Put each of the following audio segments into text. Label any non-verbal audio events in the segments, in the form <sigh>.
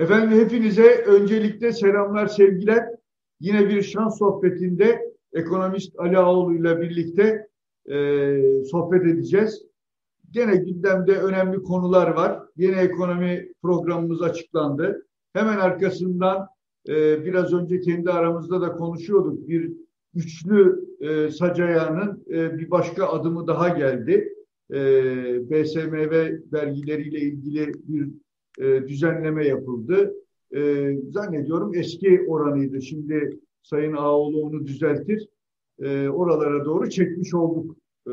Efendim hepinize öncelikle selamlar, sevgiler. Yine bir şans sohbetinde ekonomist Ali Ağoğlu ile birlikte e, sohbet edeceğiz. Gene gündemde önemli konular var. Yeni ekonomi programımız açıklandı. Hemen arkasından e, biraz önce kendi aramızda da konuşuyorduk. Bir üçlü e, sac e, bir başka adımı daha geldi. E, BSMV vergileriyle ilgili bir e, düzenleme yapıldı. E, zannediyorum eski oranıydı. Şimdi Sayın Ağoğlu onu düzeltir. E, oralara doğru çekmiş olduk e,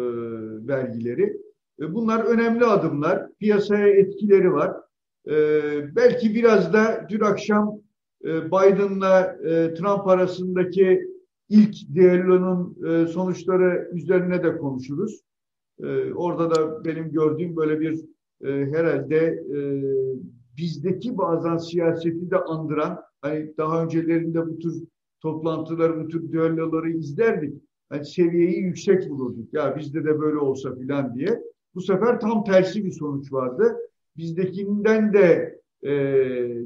vergileri. E, bunlar önemli adımlar. Piyasaya etkileri var. E, belki biraz da dün akşam e, Biden'la e, Trump arasındaki ilk diyaloğunun e, sonuçları üzerine de konuşuruz. E, orada da benim gördüğüm böyle bir e, herhalde e, bizdeki bazen siyaseti de andıran, hani daha öncelerinde bu tür toplantıları, bu tür düelloları izlerdik. Hani seviyeyi yüksek bulurduk. Ya bizde de böyle olsa filan diye. Bu sefer tam tersi bir sonuç vardı. Bizdekinden de e,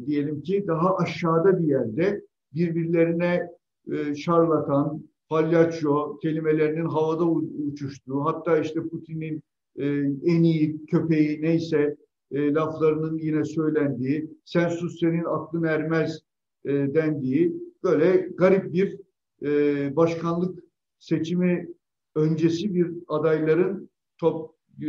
diyelim ki daha aşağıda bir yerde birbirlerine e, şarlatan, palyaço kelimelerinin havada uçuştuğu, hatta işte Putin'in e, en iyi köpeği neyse e, laflarının yine söylendiği, sen sus senin aklın ermez e, dendiği böyle garip bir e, başkanlık seçimi öncesi bir adayların top e,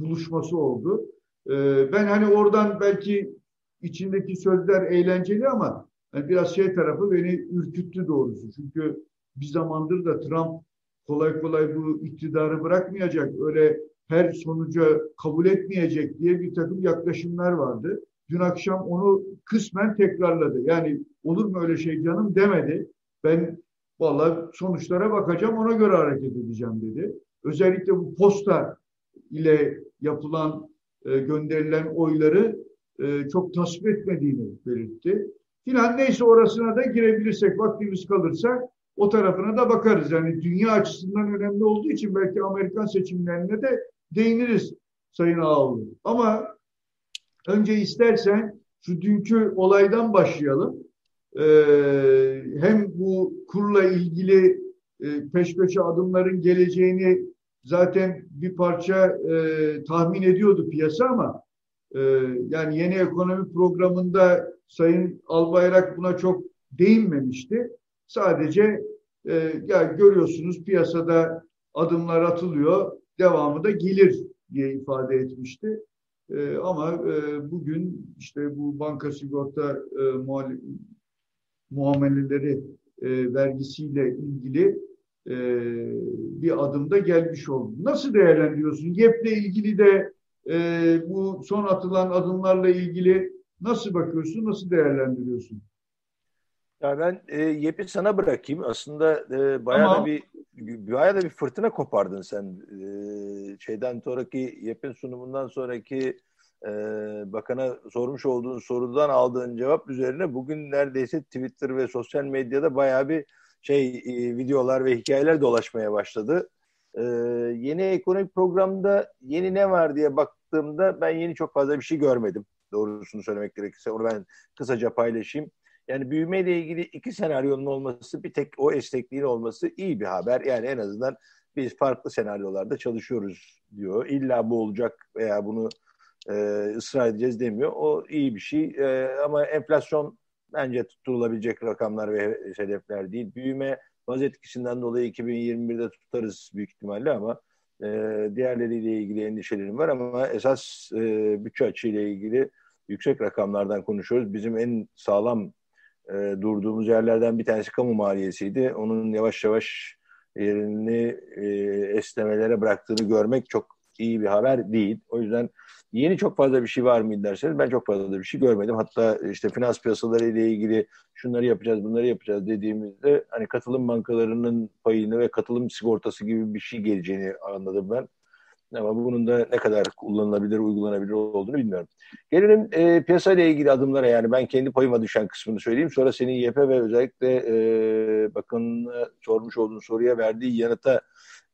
buluşması oldu. E, ben hani oradan belki içindeki sözler eğlenceli ama yani biraz şey tarafı beni ürküttü doğrusu. Çünkü bir zamandır da Trump kolay kolay bu iktidarı bırakmayacak. Öyle her sonuca kabul etmeyecek diye bir takım yaklaşımlar vardı. Dün akşam onu kısmen tekrarladı. Yani olur mu öyle şey canım demedi. Ben vallahi sonuçlara bakacağım ona göre hareket edeceğim dedi. Özellikle bu posta ile yapılan e, gönderilen oyları e, çok tasvip etmediğini belirtti. Filan neyse orasına da girebilirsek vaktimiz kalırsa o tarafına da bakarız. Yani dünya açısından önemli olduğu için belki Amerikan seçimlerine de değiniriz Sayın Ağoğlu. Ama önce istersen şu dünkü olaydan başlayalım. Ee, hem bu kurla ilgili e, peş peşe adımların geleceğini zaten bir parça e, tahmin ediyordu piyasa ama e, yani yeni ekonomi programında Sayın Albayrak buna çok değinmemişti. Sadece e, ya görüyorsunuz piyasada adımlar atılıyor devamı da gelir diye ifade etmişti. E, ama e, bugün işte bu banka sigorta e, muameleleri e, vergisiyle ilgili e, bir adımda gelmiş oldu. Nasıl değerlendiriyorsun? YEP'le ilgili de e, bu son atılan adımlarla ilgili nasıl bakıyorsun, nasıl değerlendiriyorsun? Ya ben e, YEP'i sana bırakayım. Aslında e, bayağı Ama... da bir bayağı da bir fırtına kopardın sen. Ee, şeyden sonraki YEP'in sunumundan sonraki e, bakana sormuş olduğun sorudan aldığın cevap üzerine bugün neredeyse Twitter ve sosyal medyada bayağı bir şey e, videolar ve hikayeler dolaşmaya başladı. Ee, yeni ekonomik programda yeni ne var diye baktığımda ben yeni çok fazla bir şey görmedim. Doğrusunu söylemek gerekirse onu ben kısaca paylaşayım. Yani büyümeyle ilgili iki senaryonun olması, bir tek o esnekliğin olması iyi bir haber. Yani en azından biz farklı senaryolarda çalışıyoruz diyor. İlla bu olacak veya bunu e, ısrar edeceğiz demiyor. O iyi bir şey. E, ama enflasyon bence tutturulabilecek rakamlar ve hedefler değil. Büyüme baz etkisinden dolayı 2021'de tutarız büyük ihtimalle ama e, diğerleriyle ilgili endişelerim var ama esas e, bütçe açığıyla ilgili yüksek rakamlardan konuşuyoruz. Bizim en sağlam e, durduğumuz yerlerden bir tanesi kamu maliyesiydi. Onun yavaş yavaş yerini e, esnemelere bıraktığını görmek çok iyi bir haber değil. O yüzden yeni çok fazla bir şey var mı derseniz ben çok fazla da bir şey görmedim. Hatta işte finans piyasaları ile ilgili şunları yapacağız, bunları yapacağız dediğimizde hani katılım bankalarının payını ve katılım sigortası gibi bir şey geleceğini anladım ben. Ama bunun da ne kadar kullanılabilir, uygulanabilir olduğunu bilmiyorum. Gelelim e, piyasayla ilgili adımlara yani ben kendi payıma düşen kısmını söyleyeyim. Sonra senin YP ve özellikle e, bakın sormuş olduğun soruya verdiği yanıta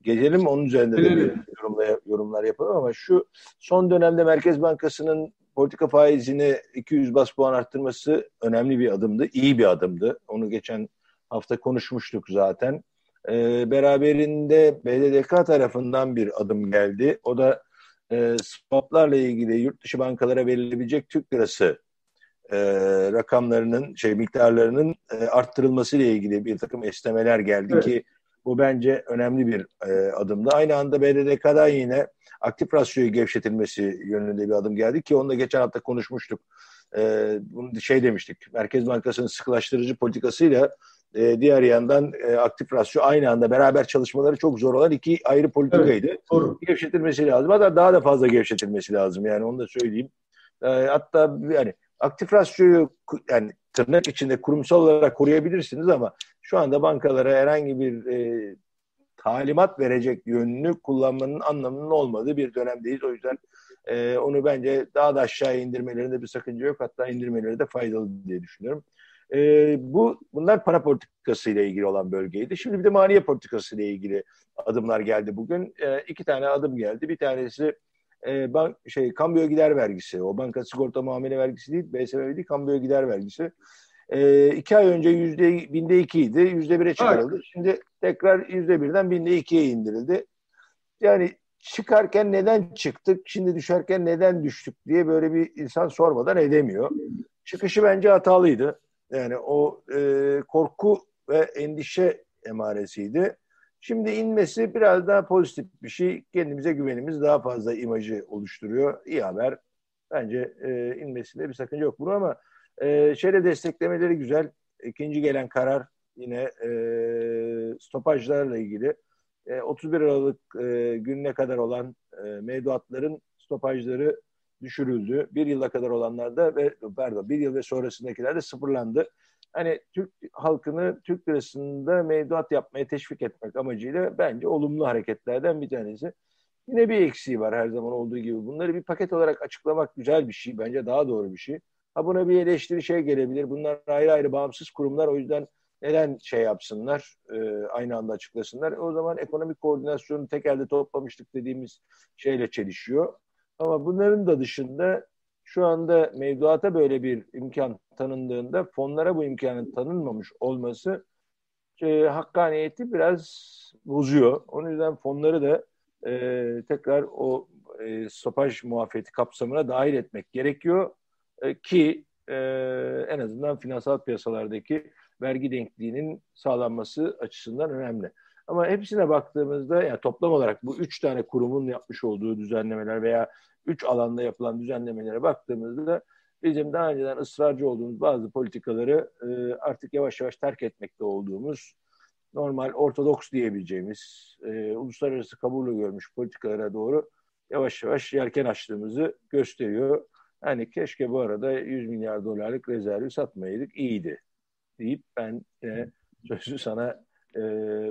gelelim. Onun üzerinde de bir yorumla, yorumlar yapalım ama şu son dönemde Merkez Bankası'nın politika faizini 200 bas puan arttırması önemli bir adımdı, iyi bir adımdı. Onu geçen hafta konuşmuştuk zaten. E, beraberinde BDDK tarafından bir adım geldi. O da e, swaplarla ilgili yurt dışı bankalara verilebilecek Türk lirası e, rakamlarının, şey miktarlarının e, arttırılması ile ilgili bir takım esnemeler geldi evet. ki bu bence önemli bir e, adımdı. Aynı anda BDDK'dan yine aktif rasyoyu gevşetilmesi yönünde bir adım geldi ki onu da geçen hafta konuşmuştuk. E, bunu şey demiştik. Merkez Bankası'nın sıkılaştırıcı politikasıyla e, diğer yandan e, aktif rasyo aynı anda beraber çalışmaları çok zor olan iki ayrı politikaydı. Evet, doğru. Gevşetilmesi lazım. Hatta daha da fazla gevşetilmesi lazım. Yani onu da söyleyeyim. E, hatta yani aktif rasyoyu yani tırnak içinde kurumsal olarak koruyabilirsiniz ama şu anda bankalara herhangi bir e, talimat verecek yönünü kullanmanın anlamının olmadığı bir dönemdeyiz. O yüzden e, onu bence daha da aşağı indirmelerinde bir sakınca yok. Hatta indirmeleri de faydalı diye düşünüyorum. E, bu bunlar para politikası ile ilgili olan bölgeydi. Şimdi bir de maliye politikası ile ilgili adımlar geldi bugün. E, iki tane adım geldi. Bir tanesi e, bank şey kambiyo gider vergisi. O banka sigorta muamele vergisi değil, BSV değil, kambiyo gider vergisi. E, iki ay önce yüzde binde ikiydi. Yüzde bire çıkarıldı. Evet. Şimdi tekrar yüzde birden binde ikiye indirildi. Yani çıkarken neden çıktık, şimdi düşerken neden düştük diye böyle bir insan sormadan edemiyor. Çıkışı bence hatalıydı. Yani o e, korku ve endişe emaresiydi. Şimdi inmesi biraz daha pozitif bir şey. Kendimize güvenimiz daha fazla imajı oluşturuyor. İyi haber. Bence e, inmesinde bir sakınca yok bunu ama e, şeyle desteklemeleri güzel. İkinci gelen karar yine e, stopajlarla ilgili. E, 31 Aralık e, gününe kadar olan e, mevduatların stopajları düşürüldü. Bir yıla kadar olanlar da ve pardon bir yıl ve sonrasındakiler de sıfırlandı. Hani Türk halkını Türk lirasında mevduat yapmaya teşvik etmek amacıyla bence olumlu hareketlerden bir tanesi. Yine bir eksiği var her zaman olduğu gibi. Bunları bir paket olarak açıklamak güzel bir şey. Bence daha doğru bir şey. Ha buna bir eleştiri şey gelebilir. Bunlar ayrı ayrı bağımsız kurumlar. O yüzden neden şey yapsınlar, e, aynı anda açıklasınlar. O zaman ekonomik koordinasyonu tek elde toplamıştık dediğimiz şeyle çelişiyor. Ama bunların da dışında şu anda mevduata böyle bir imkan tanındığında fonlara bu imkanın tanınmamış olması e, hakkaniyeti biraz bozuyor. Onun yüzden fonları da e, tekrar o e, stopaj muafiyeti kapsamına dahil etmek gerekiyor e, ki e, en azından finansal piyasalardaki vergi denkliğinin sağlanması açısından önemli. Ama hepsine baktığımızda yani toplam olarak bu üç tane kurumun yapmış olduğu düzenlemeler veya üç alanda yapılan düzenlemelere baktığımızda bizim daha önceden ısrarcı olduğumuz bazı politikaları e, artık yavaş yavaş terk etmekte olduğumuz normal ortodoks diyebileceğimiz e, uluslararası kabulü görmüş politikalara doğru yavaş yavaş yelken açtığımızı gösteriyor. Yani keşke bu arada 100 milyar dolarlık rezervi satmayaydık iyiydi deyip ben e, sözü sana e,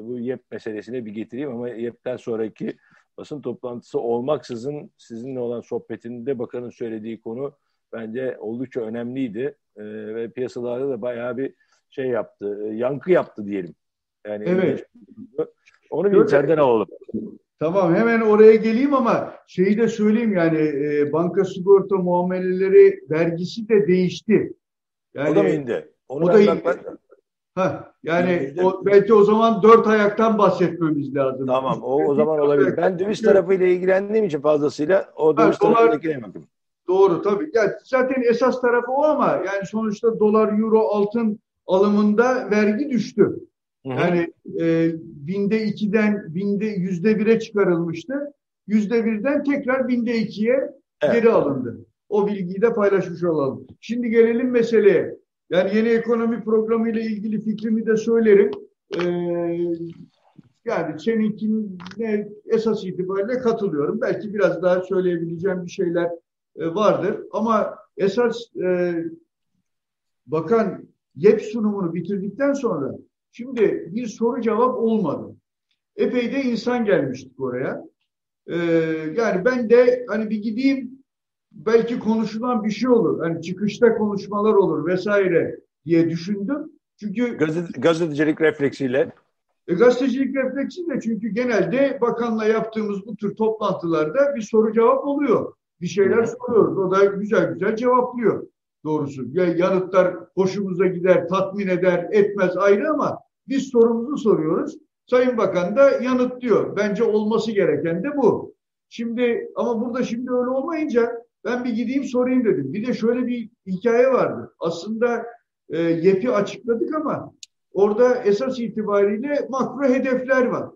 bu YEP meselesine bir getireyim ama YEP'ten sonraki basın toplantısı olmaksızın sizinle olan sohbetinde bakanın söylediği konu bence oldukça önemliydi e, ve piyasalarda da bayağı bir şey yaptı, e, yankı yaptı diyelim. Yani evet. Onu bir içeriden alalım. Tamam hemen oraya geleyim ama şeyi de söyleyeyim yani e, banka sigorta muameleleri vergisi de değişti. Yani, o da mı indi? Onu o da indi. Ha, yani o, belki o zaman dört ayaktan bahsetmemiz lazım. Tamam o, o zaman olabilir. Ben döviz tarafıyla ilgilendiğim için fazlasıyla o döviz ha, tarafındakine. Doğru tabii. Yani zaten esas tarafı o ama yani sonuçta dolar, euro, altın alımında vergi düştü. Hı hı. Yani e, binde ikiden binde yüzde bire çıkarılmıştı. Yüzde birden tekrar binde ikiye evet. geri alındı. O bilgiyi de paylaşmış olalım. Şimdi gelelim meseleye. Yani yeni ekonomi programı ile ilgili fikrimi de söylerim. Ee, yani seninkine esas itibariyle katılıyorum. Belki biraz daha söyleyebileceğim bir şeyler e, vardır. Ama esas e, bakan YEP sunumunu bitirdikten sonra şimdi bir soru cevap olmadı. Epey de insan gelmiştik oraya. Ee, yani ben de hani bir gideyim belki konuşulan bir şey olur. Hani çıkışta konuşmalar olur vesaire diye düşündüm. Çünkü Gazete, gazetecilik refleksiyle e, gazetecilik refleksiyle çünkü genelde bakanla yaptığımız bu tür toplantılarda bir soru cevap oluyor. bir şeyler soruyoruz. O da güzel güzel cevaplıyor doğrusu. Ya yanıtlar hoşumuza gider, tatmin eder, etmez ayrı ama biz sorumuzu soruyoruz. Sayın Bakan da yanıtlıyor. Bence olması gereken de bu. Şimdi ama burada şimdi öyle olmayınca ben bir gideyim sorayım dedim. Bir de şöyle bir hikaye vardı. Aslında e, YEP'i açıkladık ama orada esas itibariyle makro hedefler var.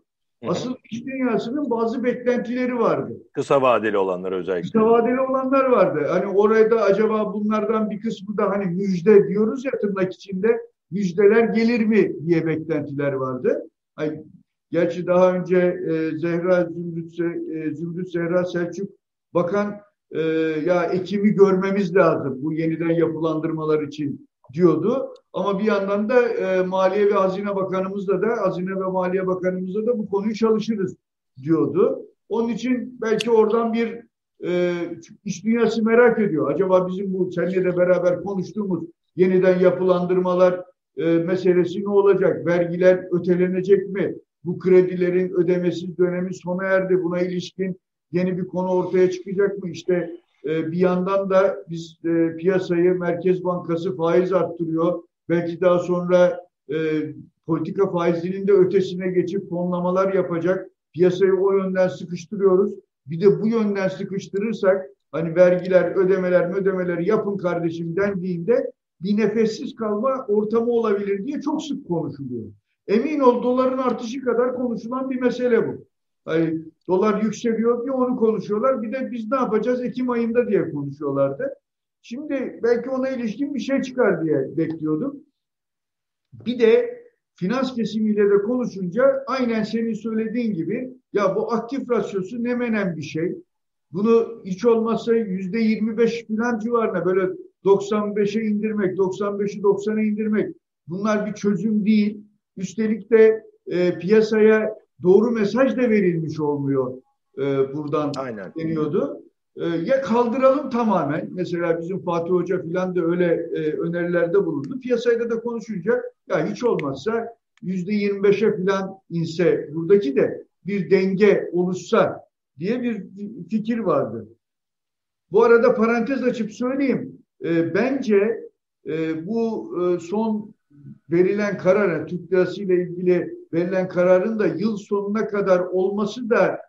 Asıl iş dünyasının bazı beklentileri vardı. Kısa vadeli olanlar özellikle. Kısa vadeli olanlar vardı. Hani orada acaba bunlardan bir kısmı da hani müjde diyoruz ya tırnak içinde müjdeler gelir mi diye beklentiler vardı. Hani, gerçi daha önce e, Zehra Zümrüt, e, Zümrüt Zehra Selçuk Bakan e, ya Ekim'i görmemiz lazım bu yeniden yapılandırmalar için diyordu. Ama bir yandan da e, Maliye ve Hazine Bakanımızla da Hazine ve Maliye Bakanımızla da bu konuyu çalışırız diyordu. Onun için belki oradan bir e, iş dünyası merak ediyor. Acaba bizim bu seninle de beraber konuştuğumuz yeniden yapılandırmalar e, meselesi ne olacak? Vergiler ötelenecek mi? Bu kredilerin ödemesiz dönemi sona erdi. Buna ilişkin yeni bir konu ortaya çıkacak mı? İşte e, bir yandan da biz e, piyasayı Merkez Bankası faiz arttırıyor. Belki daha sonra e, politika faizinin de ötesine geçip fonlamalar yapacak. Piyasayı o yönden sıkıştırıyoruz. Bir de bu yönden sıkıştırırsak hani vergiler, ödemeler, ödemeler yapın kardeşim dendiğinde bir nefessiz kalma ortamı olabilir diye çok sık konuşuluyor. Emin ol doların artışı kadar konuşulan bir mesele bu. Hani dolar yükseliyor bir onu konuşuyorlar. Bir de biz ne yapacağız Ekim ayında diye konuşuyorlardı. Şimdi belki ona ilişkin bir şey çıkar diye bekliyordum. Bir de finans kesimiyle de konuşunca aynen senin söylediğin gibi ya bu aktif rasyosu ne menen bir şey. Bunu hiç olmazsa yüzde 25 falan civarına böyle 95'e indirmek, 95'i 90'a indirmek bunlar bir çözüm değil. Üstelik de e, piyasaya doğru mesaj da verilmiş olmuyor e, buradan Aynen. deniyordu. E, ya kaldıralım tamamen. Mesela bizim Fatih Hoca filan da öyle e, önerilerde bulundu. Piyasayla da konuşunca ya hiç olmazsa yüzde yirmi beşe filan inse buradaki de bir denge oluşsa diye bir fikir vardı. Bu arada parantez açıp söyleyeyim. E, bence e, bu e, son verilen karara, Türk Lirası ile ilgili verilen kararın da yıl sonuna kadar olması da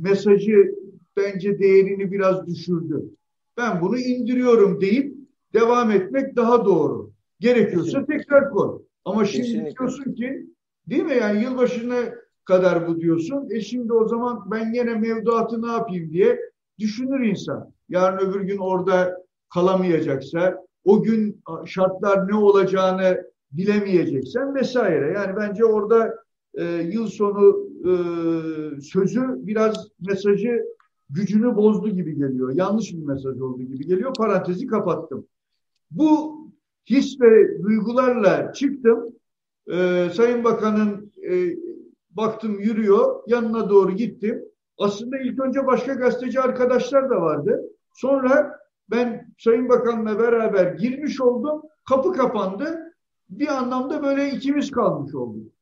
mesajı bence değerini biraz düşürdü. Ben bunu indiriyorum deyip devam etmek daha doğru. Gerekiyorsa Kesinlikle. tekrar koy. Ama şimdi Kesinlikle. diyorsun ki değil mi yani yılbaşına kadar bu diyorsun. E şimdi o zaman ben yine mevduatı ne yapayım diye düşünür insan. Yarın öbür gün orada kalamayacaksa, o gün şartlar ne olacağını bilemeyeceksen vesaire. Yani bence orada e, yıl sonu e, sözü biraz mesajı gücünü bozdu gibi geliyor. Yanlış bir mesaj oldu gibi geliyor. Parantezi kapattım. Bu his ve duygularla çıktım. E, Sayın Bakan'ın e, baktım yürüyor. Yanına doğru gittim. Aslında ilk önce başka gazeteci arkadaşlar da vardı. Sonra ben Sayın Bakan'la beraber girmiş oldum. Kapı kapandı. Bir anlamda böyle ikimiz kalmış olduk.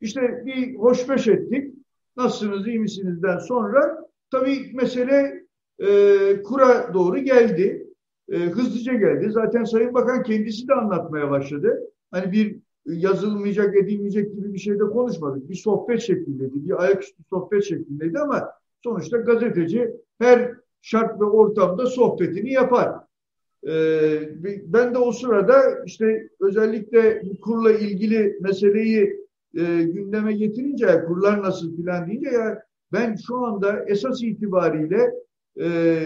İşte bir hoşbeş ettik. Nasılsınız, iyi misinizden sonra tabii mesele e, kura doğru geldi. E, hızlıca geldi. Zaten Sayın Bakan kendisi de anlatmaya başladı. Hani bir yazılmayacak, edilmeyecek gibi bir şeyde konuşmadık. Bir sohbet şeklindeydi, bir ayaküstü sohbet şeklindeydi ama sonuçta gazeteci her şart ve ortamda sohbetini yapar. Ee, ben de o sırada işte özellikle bu kurla ilgili meseleyi e, gündeme getirince kurlar nasıl filan deyince ya ben şu anda esas itibariyle e,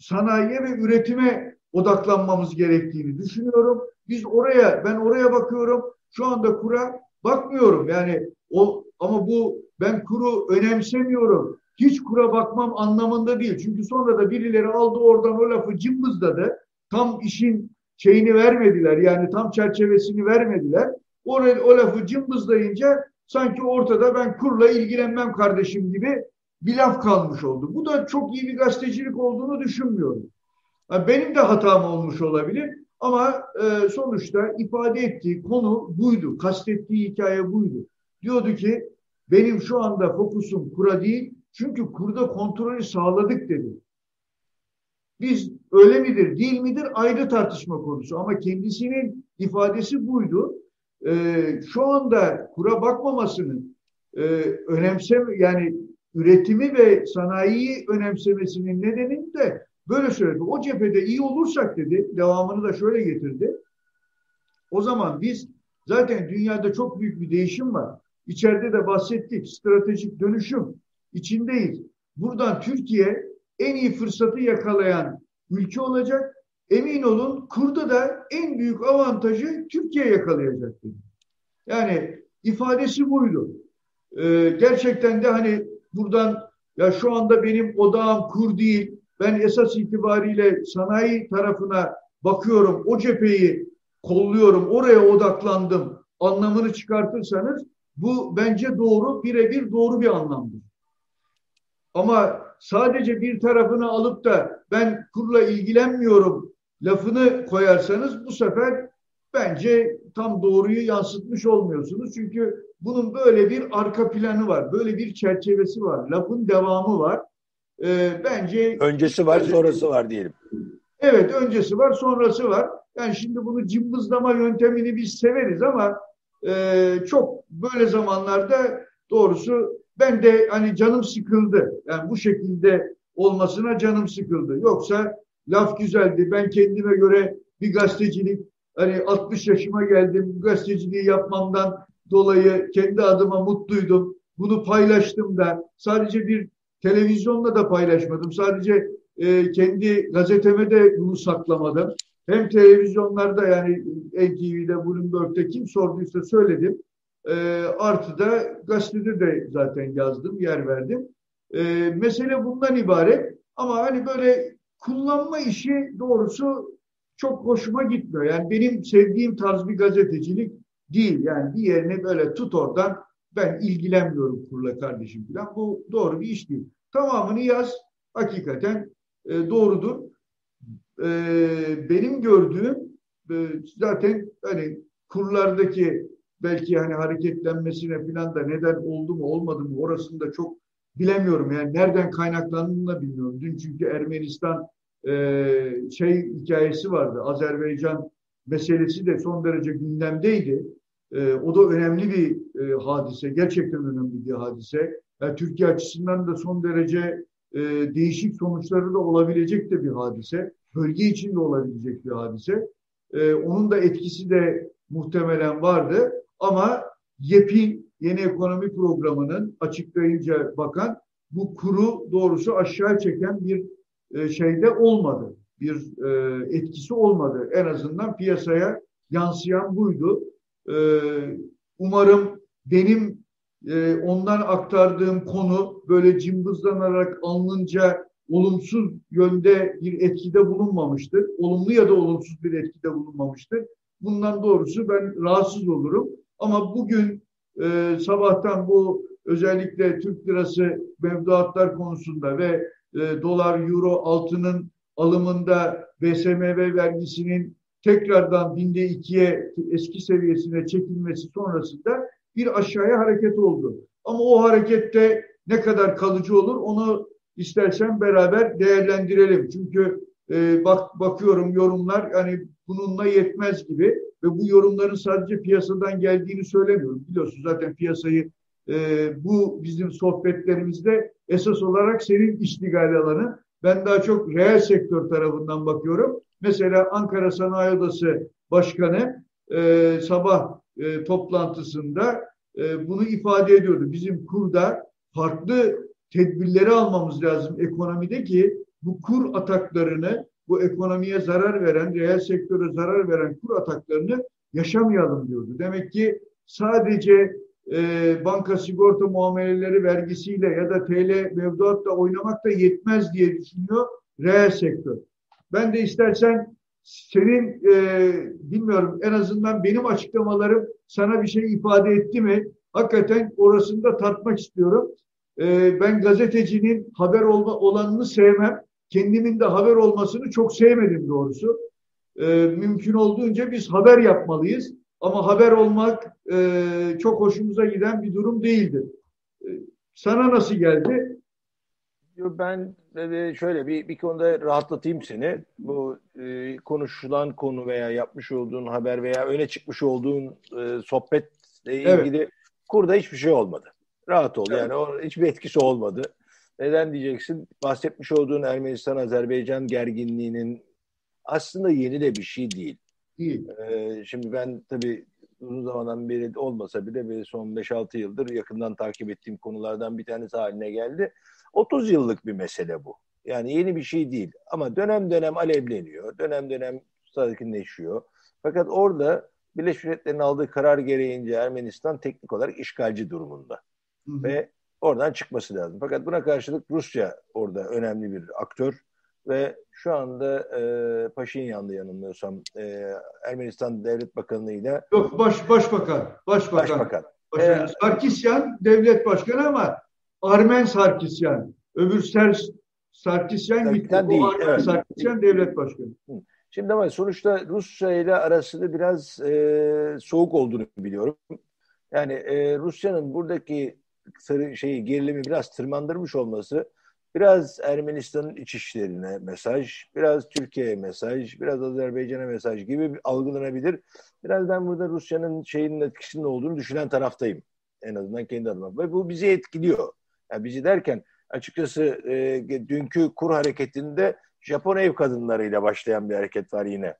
sanayiye ve üretime odaklanmamız gerektiğini düşünüyorum. Biz oraya, ben oraya bakıyorum. Şu anda kura bakmıyorum. Yani o ama bu ben kuru önemsemiyorum. Hiç kura bakmam anlamında değil. Çünkü sonra da birileri aldı oradan o lafı cımbızladı. Tam işin şeyini vermediler. Yani tam çerçevesini vermediler. O, o lafı cımbızlayınca sanki ortada ben kurla ilgilenmem kardeşim gibi bir laf kalmış oldu. Bu da çok iyi bir gazetecilik olduğunu düşünmüyorum. benim de hatam olmuş olabilir ama e, sonuçta ifade ettiği konu buydu. Kastettiği hikaye buydu. Diyordu ki benim şu anda fokusum kura değil çünkü kurda kontrolü sağladık dedi. Biz öyle midir, değil midir ayrı tartışma konusu. Ama kendisinin ifadesi buydu. Ee, şu anda kura bakmamasının e, önemsem yani üretimi ve sanayiyi önemsemesinin nedeni de böyle söyledi. O cephede iyi olursak dedi, devamını da şöyle getirdi. O zaman biz zaten dünyada çok büyük bir değişim var. İçeride de bahsettik. Stratejik dönüşüm içindeyiz. Buradan Türkiye en iyi fırsatı yakalayan ülke olacak. Emin olun kurda da en büyük avantajı Türkiye yakalayacak. Yani ifadesi buydu. Ee, gerçekten de hani buradan ya şu anda benim odağım kur değil. Ben esas itibariyle sanayi tarafına bakıyorum. O cepheyi kolluyorum. Oraya odaklandım. Anlamını çıkartırsanız bu bence doğru, birebir doğru bir anlamdır. Ama sadece bir tarafını alıp da ben kurla ilgilenmiyorum lafını koyarsanız bu sefer bence tam doğruyu yansıtmış olmuyorsunuz. Çünkü bunun böyle bir arka planı var, böyle bir çerçevesi var, lafın devamı var. Ee, bence öncesi var, sonrası var diyelim. Evet, öncesi var, sonrası var. Yani şimdi bunu cımbızlama yöntemini biz severiz ama e, çok böyle zamanlarda doğrusu ben de hani canım sıkıldı. Yani bu şekilde olmasına canım sıkıldı. Yoksa laf güzeldi. Ben kendime göre bir gazetecilik hani 60 yaşıma geldim. Bu gazeteciliği yapmamdan dolayı kendi adıma mutluydum. Bunu paylaştım da sadece bir televizyonla da paylaşmadım. Sadece e, kendi gazeteme de bunu saklamadım. Hem televizyonlarda yani NTV'de, Bloomberg'de kim sorduysa söyledim. E, artı da gazetede de zaten yazdım, yer verdim. E, mesele bundan ibaret. Ama hani böyle kullanma işi doğrusu çok hoşuma gitmiyor. Yani benim sevdiğim tarz bir gazetecilik değil. Yani bir yerini böyle tut oradan ben ilgilenmiyorum kurla kardeşim falan. Bu doğru bir iş değil. Tamamını yaz. Hakikaten e, doğrudur. E, benim gördüğüm e, zaten hani kurlardaki belki hani hareketlenmesine falan da neden oldu mu olmadı mı orasını da çok bilemiyorum. Yani nereden kaynaklandığını da bilmiyorum. Dün çünkü Ermenistan e, şey hikayesi vardı. Azerbaycan meselesi de son derece gündemdeydi. E, o da önemli bir e, hadise. Gerçekten önemli bir hadise. Yani Türkiye açısından da son derece e, değişik sonuçları da olabilecek de bir hadise. Bölge için de olabilecek bir hadise. E, onun da etkisi de muhtemelen vardı. Ama YEP'in yeni ekonomi programının açıklayınca bakan bu kuru doğrusu aşağı çeken bir e, şeyde olmadı. Bir e, etkisi olmadı. En azından piyasaya yansıyan buydu. E, umarım benim ondan aktardığım konu böyle cımbızlanarak alınınca olumsuz yönde bir etkide bulunmamıştır. Olumlu ya da olumsuz bir etkide bulunmamıştır. Bundan doğrusu ben rahatsız olurum. Ama bugün e, sabahtan bu özellikle Türk lirası mevduatlar konusunda ve e, dolar, euro, altının alımında BSMV vergisinin tekrardan binde ikiye eski seviyesine çekilmesi sonrasında bir aşağıya hareket oldu. Ama o harekette ne kadar kalıcı olur onu istersen beraber değerlendirelim. Çünkü e, bak bakıyorum yorumlar yani bununla yetmez gibi ve bu yorumların sadece piyasadan geldiğini söylemiyorum. Biliyorsun zaten piyasayı e, bu bizim sohbetlerimizde esas olarak senin iştigal alanı. Ben daha çok reel sektör tarafından bakıyorum. Mesela Ankara Sanayi Odası Başkanı e, sabah e, toplantısında e, bunu ifade ediyordu. Bizim kurda farklı tedbirleri almamız lazım ekonomide ki bu kur ataklarını, bu ekonomiye zarar veren, reel sektöre zarar veren kur ataklarını yaşamayalım diyordu. Demek ki sadece e, banka sigorta muameleleri vergisiyle ya da TL mevduatla oynamak da yetmez diye düşünüyor reel sektör. Ben de istersen senin e, bilmiyorum en azından benim açıklamalarım sana bir şey ifade etti mi? Hakikaten orasını da tartmak istiyorum. E, ben gazetecinin haber olma, olanını sevmem. Kendimin de haber olmasını çok sevmedim doğrusu. E, mümkün olduğunca biz haber yapmalıyız. Ama haber olmak e, çok hoşumuza giden bir durum değildir. E, sana nasıl geldi? Ben şöyle bir, bir konuda rahatlatayım seni. Bu e, konuşulan konu veya yapmış olduğun haber veya öne çıkmış olduğun e, sohbetle ilgili evet. kurda hiçbir şey olmadı. Rahat ol. Evet. Yani o, hiçbir etkisi olmadı. Neden diyeceksin? Bahsetmiş olduğun Ermenistan-Azerbaycan gerginliğinin aslında yeni de bir şey değil. Değil. Ee, şimdi ben tabii uzun zamandan beri olmasa bile bir son 5-6 yıldır yakından takip ettiğim konulardan bir tanesi haline geldi. 30 yıllık bir mesele bu. Yani yeni bir şey değil. Ama dönem dönem alevleniyor. Dönem dönem sakinleşiyor. Fakat orada Birleşmiş Milletler'in aldığı karar gereğince Ermenistan teknik olarak işgalci durumunda. Hı hı. Ve oradan çıkması lazım. Fakat buna karşılık Rusya orada önemli bir aktör ve şu anda e, Paşinyan'da yanılmıyorsam e, Ermenistan Devlet Bakanı ile Yok baş başbakan. Başbakan. Başbakan. başbakan. Ee, Sarkisyan devlet başkanı ama Armen Sarkisyan. Öbür Ser Sarkisyan gitti. Değil, Armen evet. Sarkisyan devlet başkanı. Şimdi ama sonuçta Rusya ile arasında biraz e, soğuk olduğunu biliyorum. Yani e, Rusya'nın buradaki sarı şeyi gerilimi biraz tırmandırmış olması biraz Ermenistan'ın iç işlerine mesaj, biraz Türkiye'ye mesaj, biraz Azerbaycan'a mesaj gibi algılanabilir. Biraz ben burada Rusya'nın şeyinin etkisinde olduğunu düşünen taraftayım. En azından kendi adıma. Ve bu bizi etkiliyor. Yani bizi derken açıkçası e, dünkü kur hareketinde Japon ev kadınlarıyla başlayan bir hareket var yine.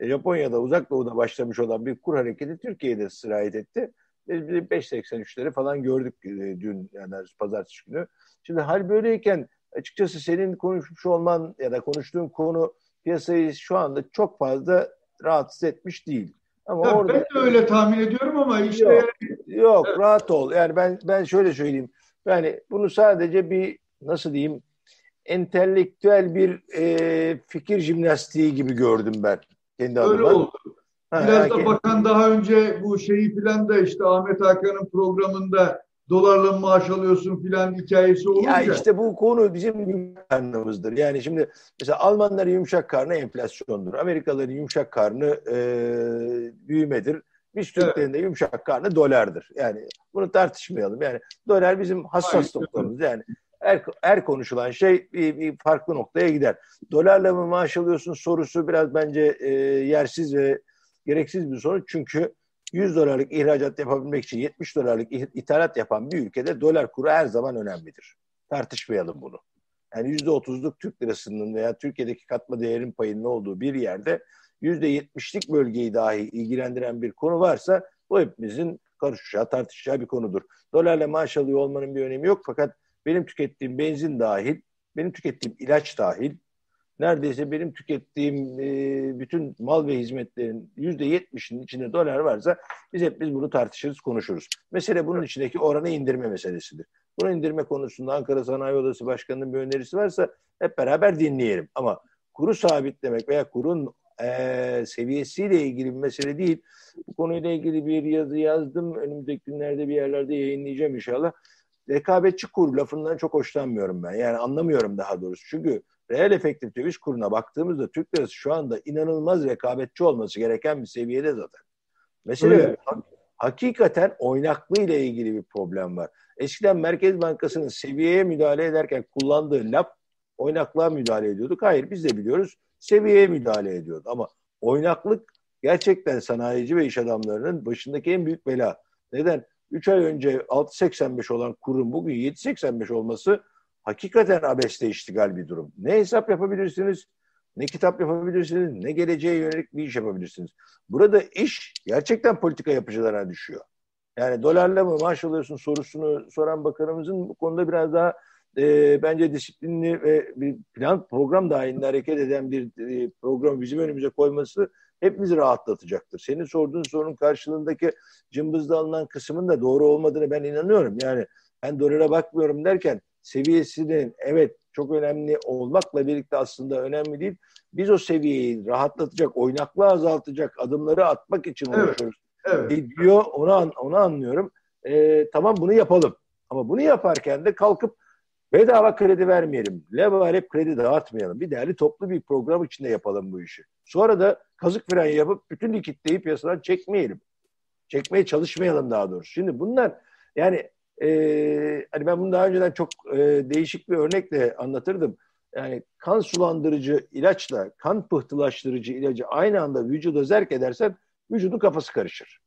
E, Japonya'da uzak doğuda başlamış olan bir kur hareketi Türkiye'de sirayet etti. Biz 5.83'leri falan gördük e, dün yani pazartesi günü. Şimdi hal böyleyken açıkçası senin konuşmuş olman ya da konuştuğun konu piyasayı şu anda çok fazla rahatsız etmiş değil. Ama ya orada ben de öyle tahmin ediyorum ama işte yok, yani... yok evet. rahat ol. Yani ben ben şöyle söyleyeyim. Yani bunu sadece bir nasıl diyeyim entelektüel bir e, fikir jimnastiği gibi gördüm ben kendi adıma. Öyle oldu. Biraz ha, da bakan daha önce bu şeyi filan da işte Ahmet Hakan'ın programında dolarla maaş alıyorsun filan hikayesi olunca. Ya işte bu konu bizim yumuşak karnımızdır. Yani şimdi mesela Almanların yumuşak karnı enflasyondur. Amerikalıların yumuşak karnı e, büyümedir. Biz Türklerin de yumuşak karnı dolardır. Yani bunu tartışmayalım. Yani dolar bizim hassas noktamız. Yani her, her konuşulan şey bir, bir farklı noktaya gider. Dolarla mı maaş alıyorsun sorusu biraz bence e, yersiz ve gereksiz bir soru. Çünkü 100 dolarlık ihracat yapabilmek için 70 dolarlık ithalat yapan bir ülkede dolar kuru her zaman önemlidir. Tartışmayalım bunu. Yani %30'luk Türk lirasının veya Türkiye'deki katma değerin payının olduğu bir yerde %70'lik bölgeyi dahi ilgilendiren bir konu varsa bu hepimizin karışacağı, tartışacağı bir konudur. Dolarla maaş alıyor olmanın bir önemi yok fakat benim tükettiğim benzin dahil, benim tükettiğim ilaç dahil, neredeyse benim tükettiğim e, bütün mal ve hizmetlerin yüzde yetmişinin içinde dolar varsa biz hep biz bunu tartışırız, konuşuruz. Mesele bunun içindeki oranı indirme meselesidir. Bunu indirme konusunda Ankara Sanayi Odası Başkanı'nın bir önerisi varsa hep beraber dinleyelim. Ama kuru sabitlemek veya kurun e, seviyesiyle ilgili bir mesele değil. Bu konuyla ilgili bir yazı yazdım. Önümüzdeki günlerde bir yerlerde yayınlayacağım inşallah. Rekabetçi kur lafından çok hoşlanmıyorum ben. Yani anlamıyorum daha doğrusu. Çünkü reel efektif döviz kuruna baktığımızda Türk lirası şu anda inanılmaz rekabetçi olması gereken bir seviyede zaten. Mesela hakikaten oynaklığı ile ilgili bir problem var. Eskiden Merkez Bankası'nın seviyeye müdahale ederken kullandığı laf oynaklığa müdahale ediyorduk. Hayır biz de biliyoruz seviyeye müdahale ediyordu. Ama oynaklık gerçekten sanayici ve iş adamlarının başındaki en büyük bela. Neden? 3 ay önce 6.85 olan kurun bugün 7.85 olması hakikaten abeste iştigal bir durum. Ne hesap yapabilirsiniz, ne kitap yapabilirsiniz, ne geleceğe yönelik bir iş yapabilirsiniz. Burada iş gerçekten politika yapıcılarına düşüyor. Yani dolarla mı maaş alıyorsun sorusunu soran bakanımızın bu konuda biraz daha e, bence disiplinli ve bir plan program dahilinde hareket eden bir e, program bizim önümüze koyması hepimizi rahatlatacaktır. Senin sorduğun sorunun karşılığındaki cımbızda alınan kısmın da doğru olmadığını ben inanıyorum. Yani ben dolara bakmıyorum derken seviyesinin evet çok önemli olmakla birlikte aslında önemli değil. Biz o seviyeyi rahatlatacak, oynaklığı azaltacak adımları atmak için evet. uğraşıyoruz. Evet. diyor onu, onu anlıyorum. Ee, tamam bunu yapalım. Ama bunu yaparken de kalkıp bedava kredi vermeyelim. Levalep kredi dağıtmayalım. Bir değerli toplu bir program içinde yapalım bu işi. Sonra da kazık fren yapıp bütün likitleyi piyasadan çekmeyelim. Çekmeye çalışmayalım daha doğrusu. Şimdi bunlar yani e, hani ben bunu daha önceden çok e, değişik bir örnekle anlatırdım. Yani kan sulandırıcı ilaçla kan pıhtılaştırıcı ilacı aynı anda vücuda zerk edersen vücudun kafası karışır.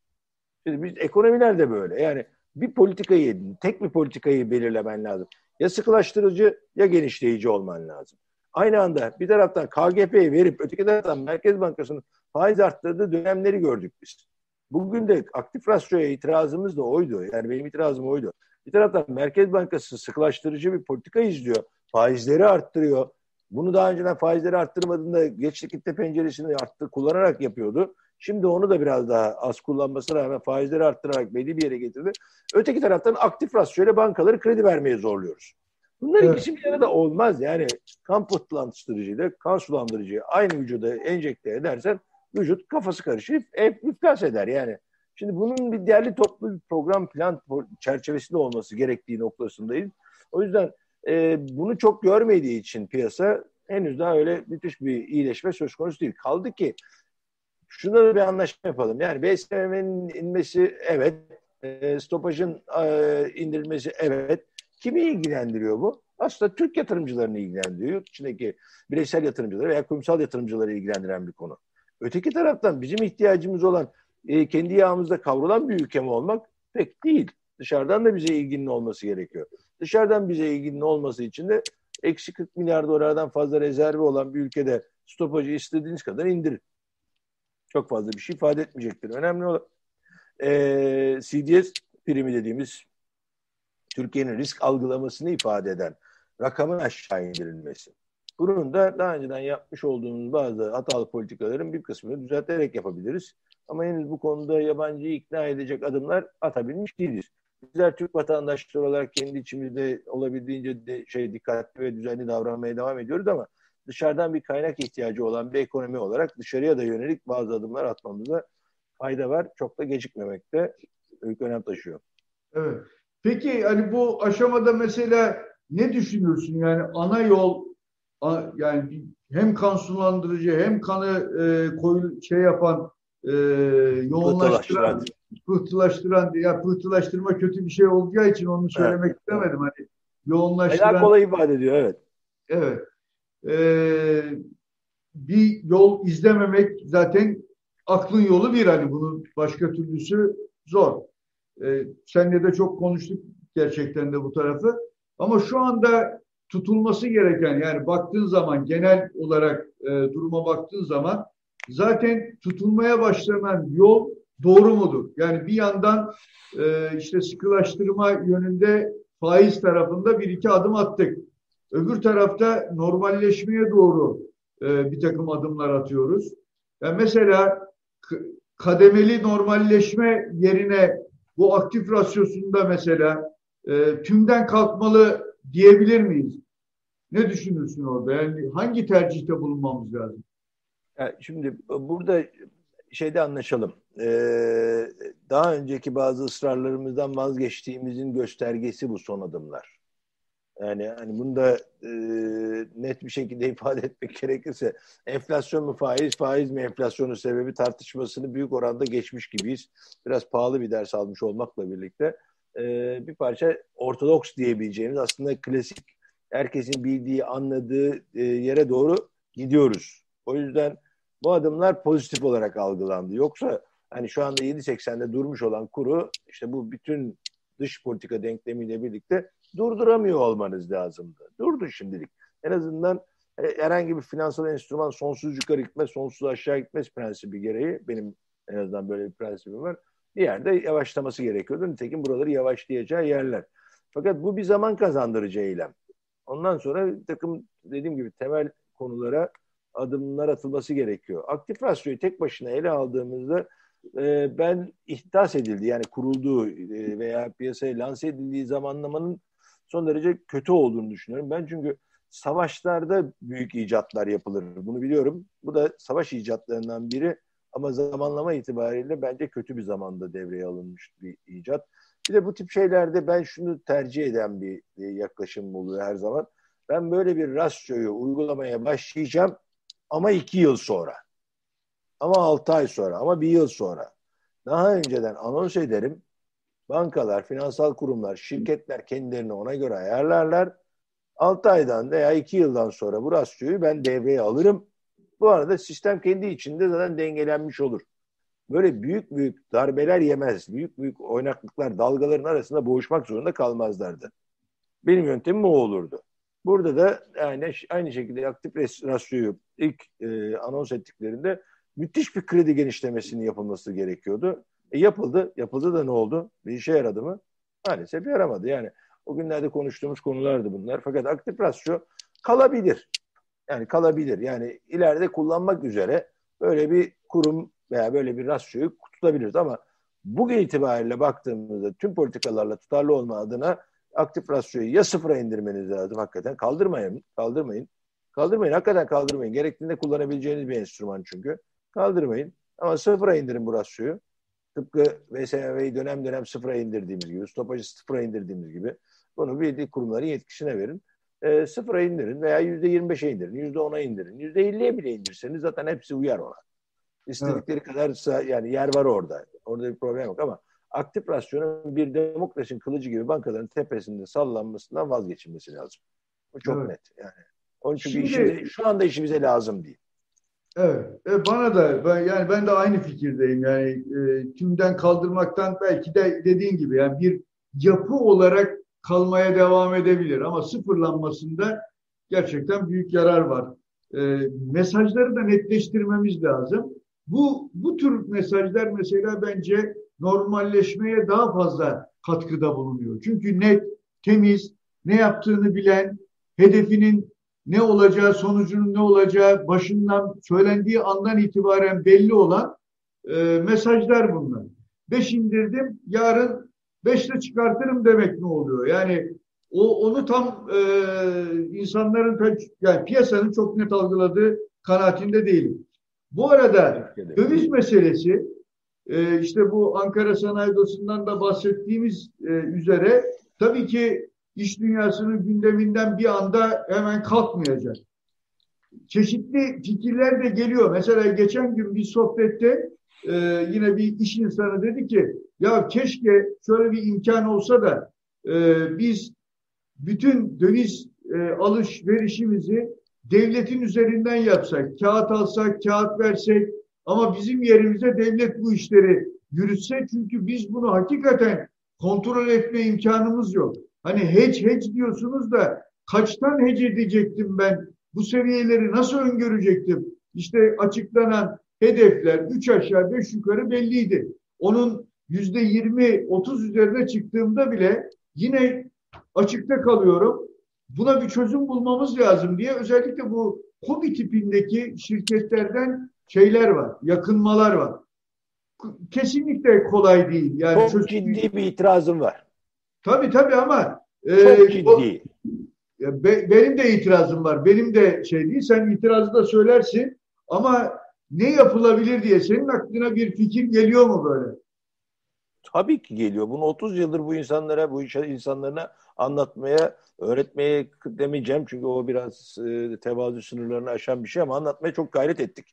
Şimdi biz ekonomiler de böyle. Yani bir politikayı, tek bir politikayı belirlemen lazım. Ya sıkılaştırıcı ya genişleyici olman lazım. Aynı anda bir taraftan KGP'yi verip öteki taraftan Merkez Bankası'nın faiz arttırdığı dönemleri gördük biz. Bugün de aktif rasyoya itirazımız da oydu. Yani benim itirazım oydu. Bir taraftan Merkez Bankası sıkılaştırıcı bir politika izliyor. Faizleri arttırıyor. Bunu daha önceden faizleri arttırmadığında geç likitte penceresini arttı, kullanarak yapıyordu. Şimdi onu da biraz daha az kullanmasına rağmen faizleri arttırarak belli bir yere getirdi. Öteki taraftan aktif rasyoyla bankaları kredi vermeye zorluyoruz. Bunlar evet. ikisi bir arada olmaz. Yani kan pıhtılaştırıcıyla kan sulandırıcıyı aynı vücuda enjekte edersen vücut kafası karışır, hep iflas eder yani. Şimdi bunun bir değerli toplu bir program plan çerçevesinde olması gerektiği noktasındayız. O yüzden e, bunu çok görmediği için piyasa henüz daha öyle müthiş bir iyileşme söz konusu değil. Kaldı ki şunda bir anlaşma yapalım. Yani BSM'nin inmesi evet, e, stopajın e, indirilmesi evet. Kimi ilgilendiriyor bu? Aslında Türk yatırımcılarını ilgilendiriyor. Yurt içindeki bireysel yatırımcıları veya kurumsal yatırımcıları ilgilendiren bir konu. Öteki taraftan bizim ihtiyacımız olan e, kendi yağımızda kavrulan bir ülke mi olmak pek değil. Dışarıdan da bize ilginin olması gerekiyor. Dışarıdan bize ilginin olması için de eksi 40 milyar dolardan fazla rezervi olan bir ülkede stopajı istediğiniz kadar indirin. Çok fazla bir şey ifade etmeyecektir. Önemli olan e, CDS primi dediğimiz Türkiye'nin risk algılamasını ifade eden rakamın aşağı indirilmesi. Bunun da daha önceden yapmış olduğumuz bazı hatalı politikaların bir kısmını düzelterek yapabiliriz. Ama henüz bu konuda yabancıyı ikna edecek adımlar atabilmiş değiliz. Bizler Türk vatandaşları olarak kendi içimizde olabildiğince de şey dikkatli ve düzenli davranmaya devam ediyoruz ama dışarıdan bir kaynak ihtiyacı olan bir ekonomi olarak dışarıya da yönelik bazı adımlar atmamıza fayda var. Çok da gecikmemekte büyük önem taşıyor. Evet. Peki hani bu aşamada mesela ne düşünürsün? Yani ana yol yani hem kan sulandırıcı hem kanı e, koyu şey yapan e, yoğunlaştıran pıhtılaştıran ya pıhtılaştırma kötü bir şey olacağı için onu söylemek evet. istemedim hani yoğunlaştıran Helal kolay ifade ediyor evet. Evet. Ee, bir yol izlememek zaten aklın yolu bir hani bunun başka türlüsü zor. Ee, senle de çok konuştuk gerçekten de bu tarafı. Ama şu anda tutulması gereken yani baktığın zaman genel olarak e, duruma baktığın zaman zaten tutulmaya başlanan yol doğru mudur? Yani bir yandan e, işte sıkılaştırma yönünde faiz tarafında bir iki adım attık. Öbür tarafta normalleşmeye doğru e, bir takım adımlar atıyoruz. Yani mesela kademeli normalleşme yerine bu aktif rasyosunda mesela e, tümden kalkmalı diyebilir miyiz? Ne düşünürsün orada? Yani hangi tercihte bulunmamız lazım? Yani şimdi burada şeyde anlaşalım. Ee, daha önceki bazı ısrarlarımızdan vazgeçtiğimizin göstergesi bu son adımlar. Yani hani bunu da e, net bir şekilde <laughs> ifade etmek gerekirse enflasyon mu faiz, faiz mi enflasyonun sebebi tartışmasını büyük oranda geçmiş gibiyiz. Biraz pahalı bir ders almış olmakla birlikte e, bir parça ortodoks diyebileceğimiz aslında klasik herkesin bildiği, anladığı e, yere doğru gidiyoruz. O yüzden bu adımlar pozitif olarak algılandı. Yoksa hani şu anda 7.80'de durmuş olan kuru işte bu bütün dış politika denklemiyle birlikte durduramıyor olmanız lazımdı. Durdu şimdilik. En azından e, herhangi bir finansal enstrüman sonsuz yukarı gitmez, sonsuz aşağı gitmez prensibi gereği. Benim en azından böyle bir prensibim var. Bir yerde yavaşlaması gerekiyordu. Nitekim buraları yavaşlayacağı yerler. Fakat bu bir zaman kazandırıcı eylem. Ondan sonra bir takım dediğim gibi temel konulara adımlar atılması gerekiyor. Aktif rasyoyu tek başına ele aldığımızda e, ben ihdas edildi yani kurulduğu e, veya piyasaya lanse edildiği zamanlamanın son derece kötü olduğunu düşünüyorum. Ben çünkü savaşlarda büyük icatlar yapılır. Bunu biliyorum. Bu da savaş icatlarından biri ama zamanlama itibariyle bence kötü bir zamanda devreye alınmış bir icat. Bir de bu tip şeylerde ben şunu tercih eden bir yaklaşım oluyor her zaman. Ben böyle bir rasyoyu uygulamaya başlayacağım ama iki yıl sonra. Ama altı ay sonra ama bir yıl sonra. Daha önceden anons ederim. bankalar, finansal kurumlar, şirketler kendilerini ona göre ayarlarlar. 6 aydan veya 2 yıldan sonra bu rasyoyu ben devreye alırım. Bu arada sistem kendi içinde zaten dengelenmiş olur. Böyle büyük büyük darbeler yemez. Büyük büyük oynaklıklar dalgaların arasında boğuşmak zorunda kalmazlardı. Benim yöntemim o olurdu. Burada da yani aynı şekilde aktif rasyoyu ilk e, anons ettiklerinde müthiş bir kredi genişlemesinin yapılması gerekiyordu. E, yapıldı. Yapıldı da ne oldu? Bir işe yaradı mı? Maalesef yaramadı. Yani o günlerde konuştuğumuz konulardı bunlar. Fakat aktif rasyo kalabilir. Yani kalabilir. Yani ileride kullanmak üzere böyle bir kurum veya böyle bir rasyoyu tutabiliriz ama bugün itibariyle baktığımızda tüm politikalarla tutarlı olma adına aktif rasyoyu ya sıfıra indirmeniz lazım hakikaten. Kaldırmayın. Kaldırmayın. Kaldırmayın. Hakikaten kaldırmayın. Gerektiğinde kullanabileceğiniz bir enstrüman çünkü. Kaldırmayın. Ama sıfıra indirin bu rasyoyu. Tıpkı VSV'yi dönem dönem sıfıra indirdiğimiz gibi, stopajı sıfıra indirdiğimiz gibi bunu bildiği kurumların yetkisine verin. E, sıfıra indirin veya yüzde yirmi beşe indirin, yüzde ona indirin. Yüzde elliye bile indirseniz zaten hepsi uyar ona. İstedikleri evet. kadarsa yani yer var orada. Orada bir problem yok ama aktif rasyonun bir demokrasinin kılıcı gibi bankaların tepesinde sallanmasından vazgeçilmesi lazım. Bu çok evet. net yani. Onun için Şimdi, işimize, şu anda işimize lazım değil. Evet. E, bana da ben yani ben de aynı fikirdeyim. Yani e, tümden kaldırmaktan belki de dediğin gibi yani bir yapı olarak kalmaya devam edebilir ama sıfırlanmasında gerçekten büyük yarar var. E, mesajları da netleştirmemiz lazım. Bu bu tür mesajlar mesela bence normalleşmeye daha fazla katkıda bulunuyor. Çünkü net, temiz, ne yaptığını bilen, hedefinin ne olacağı, sonucunun ne olacağı başından söylendiği andan itibaren belli olan e, mesajlar bunlar. Beş indirdim, yarın beşle çıkartırım demek ne oluyor? Yani o onu tam e, insanların yani piyasanın çok net algıladığı kanaatinde değilim. Bu arada döviz meselesi e, işte bu Ankara Sanayi Odası'ndan da bahsettiğimiz e, üzere tabii ki iş dünyasının gündeminden bir anda hemen kalkmayacak. Çeşitli fikirler de geliyor. Mesela geçen gün bir sohbette e, yine bir iş insanı dedi ki ya keşke şöyle bir imkan olsa da e, biz bütün döviz e, alışverişimizi devletin üzerinden yapsak, kağıt alsak, kağıt versek ama bizim yerimize devlet bu işleri yürütse çünkü biz bunu hakikaten kontrol etme imkanımız yok. Hani hedge hedge diyorsunuz da kaçtan hedge edecektim ben? Bu seviyeleri nasıl öngörecektim? İşte açıklanan hedefler üç aşağı beş yukarı belliydi. Onun yüzde yirmi otuz üzerine çıktığımda bile yine açıkta kalıyorum. Buna bir çözüm bulmamız lazım diye özellikle bu kobi tipindeki şirketlerden şeyler var, yakınmalar var. Kesinlikle kolay değil. Yani Çok ciddi bir itirazım var. Tabii tabii ama e, çok ciddi. O, be, benim de itirazım var. Benim de şey değil. Sen itirazı da söylersin ama ne yapılabilir diye senin aklına bir fikir geliyor mu böyle? Tabii ki geliyor. Bunu 30 yıldır bu insanlara, bu iş insanlarına anlatmaya, öğretmeye demeyeceğim. Çünkü o biraz e, tevazu sınırlarını aşan bir şey ama anlatmaya çok gayret ettik.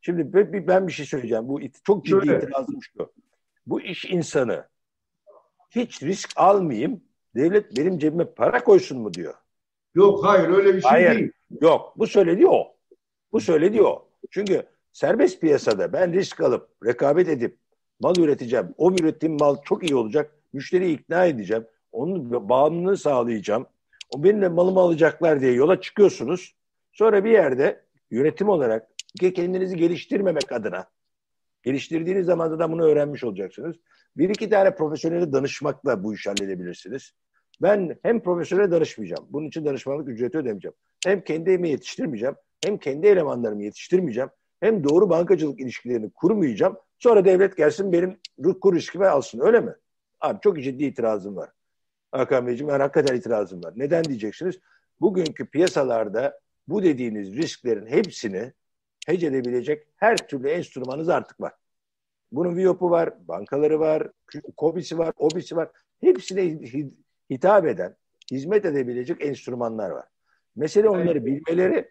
Şimdi ben bir şey söyleyeceğim. Bu çok ciddi Şöyle. itirazım şu. Bu iş insanı hiç risk almayayım, devlet benim cebime para koysun mu diyor. Yok hayır öyle bir şey hayır, değil. Yok bu söylediği o. Bu söylediği o. Çünkü serbest piyasada ben risk alıp rekabet edip mal üreteceğim. O ürettiğim mal çok iyi olacak. Müşteriyi ikna edeceğim. Onun bağımlılığı sağlayacağım. O benimle malımı alacaklar diye yola çıkıyorsunuz. Sonra bir yerde yönetim olarak kendinizi geliştirmemek adına geliştirdiğiniz zaman da bunu öğrenmiş olacaksınız. Bir iki tane profesyonele danışmakla bu işi halledebilirsiniz. Ben hem profesyonele danışmayacağım. Bunun için danışmanlık ücreti ödemeyeceğim. Hem kendi emeği yetiştirmeyeceğim. Hem kendi elemanlarımı yetiştirmeyeceğim. Hem doğru bankacılık ilişkilerini kurmayacağım. Sonra devlet gelsin benim kur riskimi alsın. Öyle mi? Abi çok ciddi itirazım var. Hakan Beyciğim ben hakikaten itirazım var. Neden diyeceksiniz? Bugünkü piyasalarda bu dediğiniz risklerin hepsini hece edebilecek her türlü enstrümanınız artık var. Bunun VIOP'u var, bankaları var, KOBİ'si var, OBİ'si var. Hepsine hitap eden, hizmet edebilecek enstrümanlar var. Mesele onları bilmeleri,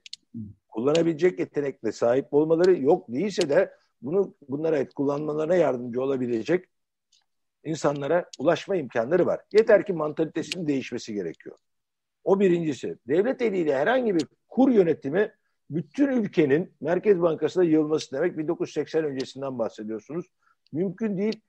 kullanabilecek yetenekle sahip olmaları yok değilse de bunu bunlara kullanmalarına yardımcı olabilecek insanlara ulaşma imkanları var. Yeter ki mantalitesinin değişmesi gerekiyor. O birincisi. Devlet eliyle herhangi bir kur yönetimi bütün ülkenin Merkez Bankası'na yığılması demek. 1980 öncesinden bahsediyorsunuz. Mümkün değil.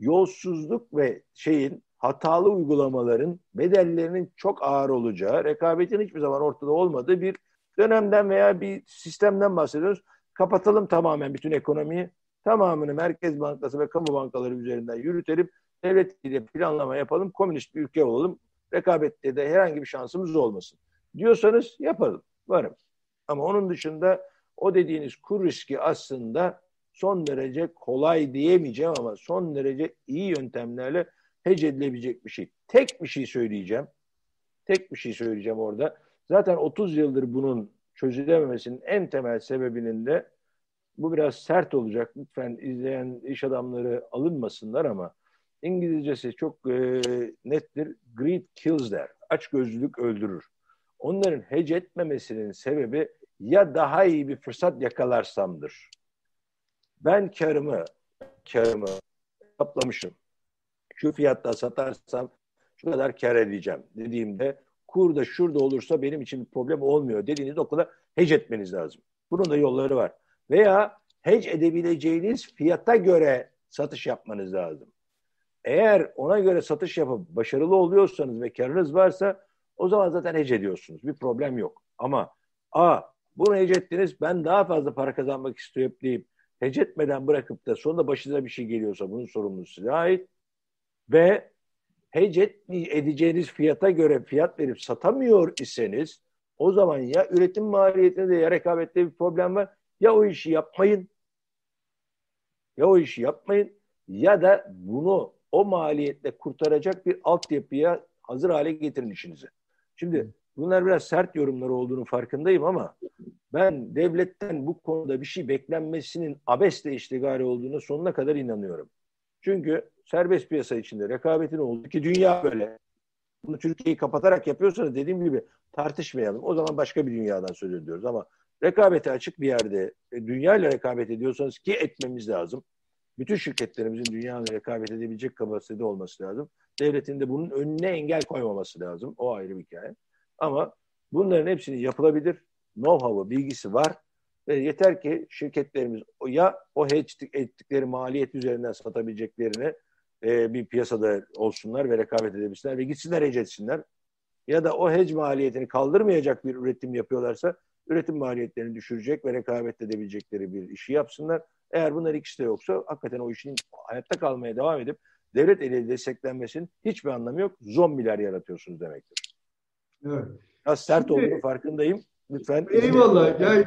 Yolsuzluk ve şeyin hatalı uygulamaların bedellerinin çok ağır olacağı, rekabetin hiçbir zaman ortada olmadığı bir dönemden veya bir sistemden bahsediyoruz. Kapatalım tamamen bütün ekonomiyi. Tamamını Merkez Bankası ve kamu bankaları üzerinden yürütelim. Devlet ile planlama yapalım. Komünist bir ülke olalım. Rekabette de herhangi bir şansımız olmasın. Diyorsanız yapalım. Varım. Ama onun dışında o dediğiniz kur riski aslında son derece kolay diyemeyeceğim ama son derece iyi yöntemlerle hece edilebilecek bir şey. Tek bir şey söyleyeceğim. Tek bir şey söyleyeceğim orada. Zaten 30 yıldır bunun çözülememesinin en temel sebebinin de bu biraz sert olacak. Lütfen izleyen iş adamları alınmasınlar ama İngilizcesi çok e, nettir. Greed kills der. Aç gözlülük öldürür. Onların hece etmemesinin sebebi ya daha iyi bir fırsat yakalarsamdır. Ben karımı karımı kaplamışım. Şu fiyatta satarsam şu kadar kar edeceğim dediğimde kurda şurada olursa benim için problem olmuyor dediğiniz noktada hedge etmeniz lazım. Bunun da yolları var. Veya hedge edebileceğiniz fiyata göre satış yapmanız lazım. Eğer ona göre satış yapıp başarılı oluyorsanız ve karınız varsa o zaman zaten hedge ediyorsunuz. Bir problem yok. Ama a bunu hedge ettiniz ben daha fazla para kazanmak istiyorum deyip hedge etmeden bırakıp da sonunda başınıza bir şey geliyorsa bunun sorumlusu size ait. B hedge edeceğiniz fiyata göre fiyat verip satamıyor iseniz o zaman ya üretim maliyetinde ya rekabette bir problem var ya o işi yapmayın ya o işi yapmayın ya da bunu o maliyetle kurtaracak bir altyapıya hazır hale getirin işinizi. Şimdi bunlar biraz sert yorumlar olduğunu farkındayım ama ben devletten bu konuda bir şey beklenmesinin abesle iştigali olduğunu sonuna kadar inanıyorum. Çünkü serbest piyasa içinde rekabetin olduğu ki dünya böyle. Bunu Türkiye'yi kapatarak yapıyorsanız dediğim gibi tartışmayalım. O zaman başka bir dünyadan söz ediyoruz ama rekabete açık bir yerde e, dünya ile rekabet ediyorsanız ki etmemiz lazım. Bütün şirketlerimizin dünya ile rekabet edebilecek kapasitede olması lazım. Devletin de bunun önüne engel koymaması lazım. O ayrı bir hikaye. Ama bunların hepsini yapılabilir. Know-how'ı, bilgisi var. Ve yeter ki şirketlerimiz ya o ettikleri maliyet üzerinden satabileceklerini e, bir piyasada olsunlar ve rekabet edebilsinler ve gitsinler hedge etsinler. Ya da o hedge maliyetini kaldırmayacak bir üretim yapıyorlarsa üretim maliyetlerini düşürecek ve rekabet edebilecekleri bir işi yapsınlar. Eğer bunlar ikisi de yoksa hakikaten o işin hayatta kalmaya devam edip devlet eliyle desteklenmesinin hiçbir anlamı yok. Zombiler yaratıyorsunuz demektir. Evet. Az sert Şimdi, olduğunu farkındayım. Lütfen. Eyvallah. Yani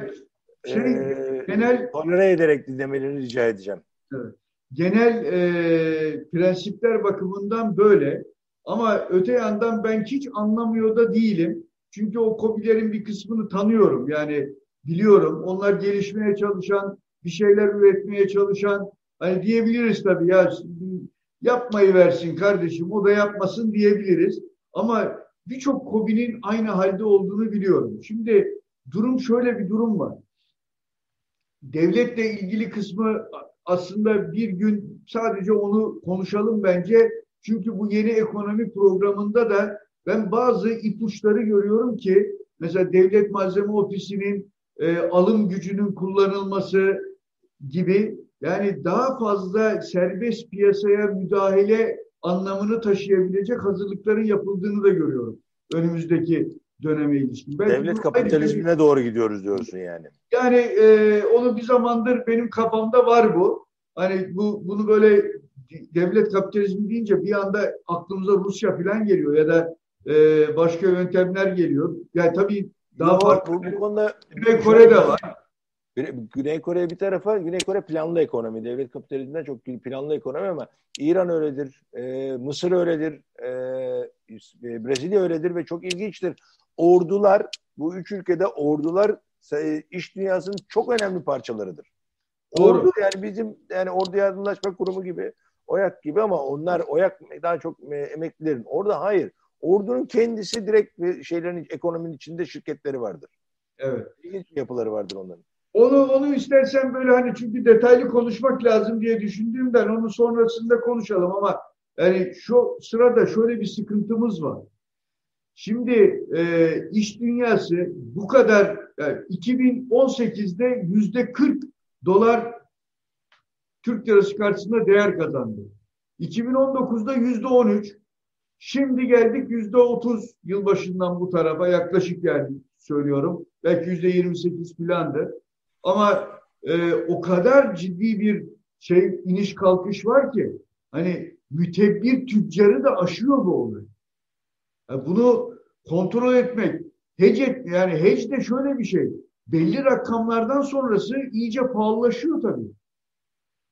şey, ee, genel tolere ederek dinlemelerini rica edeceğim. Evet. Genel e, prensipler bakımından böyle. Ama öte yandan ben hiç anlamıyor da değilim. Çünkü o kobilerin bir kısmını tanıyorum. Yani biliyorum. Onlar gelişmeye çalışan, bir şeyler üretmeye çalışan, hani diyebiliriz tabii ya yapmayı versin kardeşim, o da yapmasın diyebiliriz. Ama birçok kobinin aynı halde olduğunu biliyorum. Şimdi durum şöyle bir durum var. Devletle ilgili kısmı aslında bir gün sadece onu konuşalım bence. Çünkü bu yeni ekonomi programında da ben bazı ipuçları görüyorum ki mesela Devlet Malzeme Ofisi'nin e, alım gücünün kullanılması gibi yani daha fazla serbest piyasaya müdahale anlamını taşıyabilecek hazırlıkların yapıldığını da görüyorum önümüzdeki döneme ilişkin. Ben Devlet kapitalizmine bir, doğru gidiyoruz diyorsun yani. Yani e, onu bir zamandır benim kafamda var bu. Hani bu bunu böyle devlet kapitalizmi deyince bir anda aklımıza Rusya falan geliyor ya da e, başka yöntemler geliyor. Yani tabii daha Yok, farklı. Bu, bu konuda Güney Kore'de var. Güney Kore bir tarafa, Güney Kore planlı ekonomi. Devlet kapitalizminden çok planlı ekonomi ama İran öyledir, e, Mısır öyledir, e, e, Brezilya öyledir ve çok ilginçtir. Ordular, bu üç ülkede ordular e, iş dünyasının çok önemli parçalarıdır. Doğru. Ordu yani bizim yani Ordu Yardımlaşma Kurumu gibi, OYAK gibi ama onlar OYAK daha çok e, emeklilerin. Orada hayır. Ordunun kendisi direkt şeylerin ekonominin içinde şirketleri vardır. Evet. İlginç yapıları vardır onların. Onu onu istersen böyle hani çünkü detaylı konuşmak lazım diye düşündüğümden onu sonrasında konuşalım ama Yani şu sırada şöyle bir sıkıntımız var. Şimdi e, iş dünyası bu kadar yani 2018'de yüzde 40 dolar Türk lirası karşısında değer kazandı. 2019'da yüzde 13. Şimdi geldik yüzde 30 yılbaşından bu tarafa yaklaşık yani söylüyorum. Belki yüzde 28 filandı. Ama e, o kadar ciddi bir şey iniş kalkış var ki hani mütebbir tüccarı da aşıyor bu olay. Yani bunu kontrol etmek, et, yani hedge de şöyle bir şey. Belli rakamlardan sonrası iyice pahalılaşıyor tabii.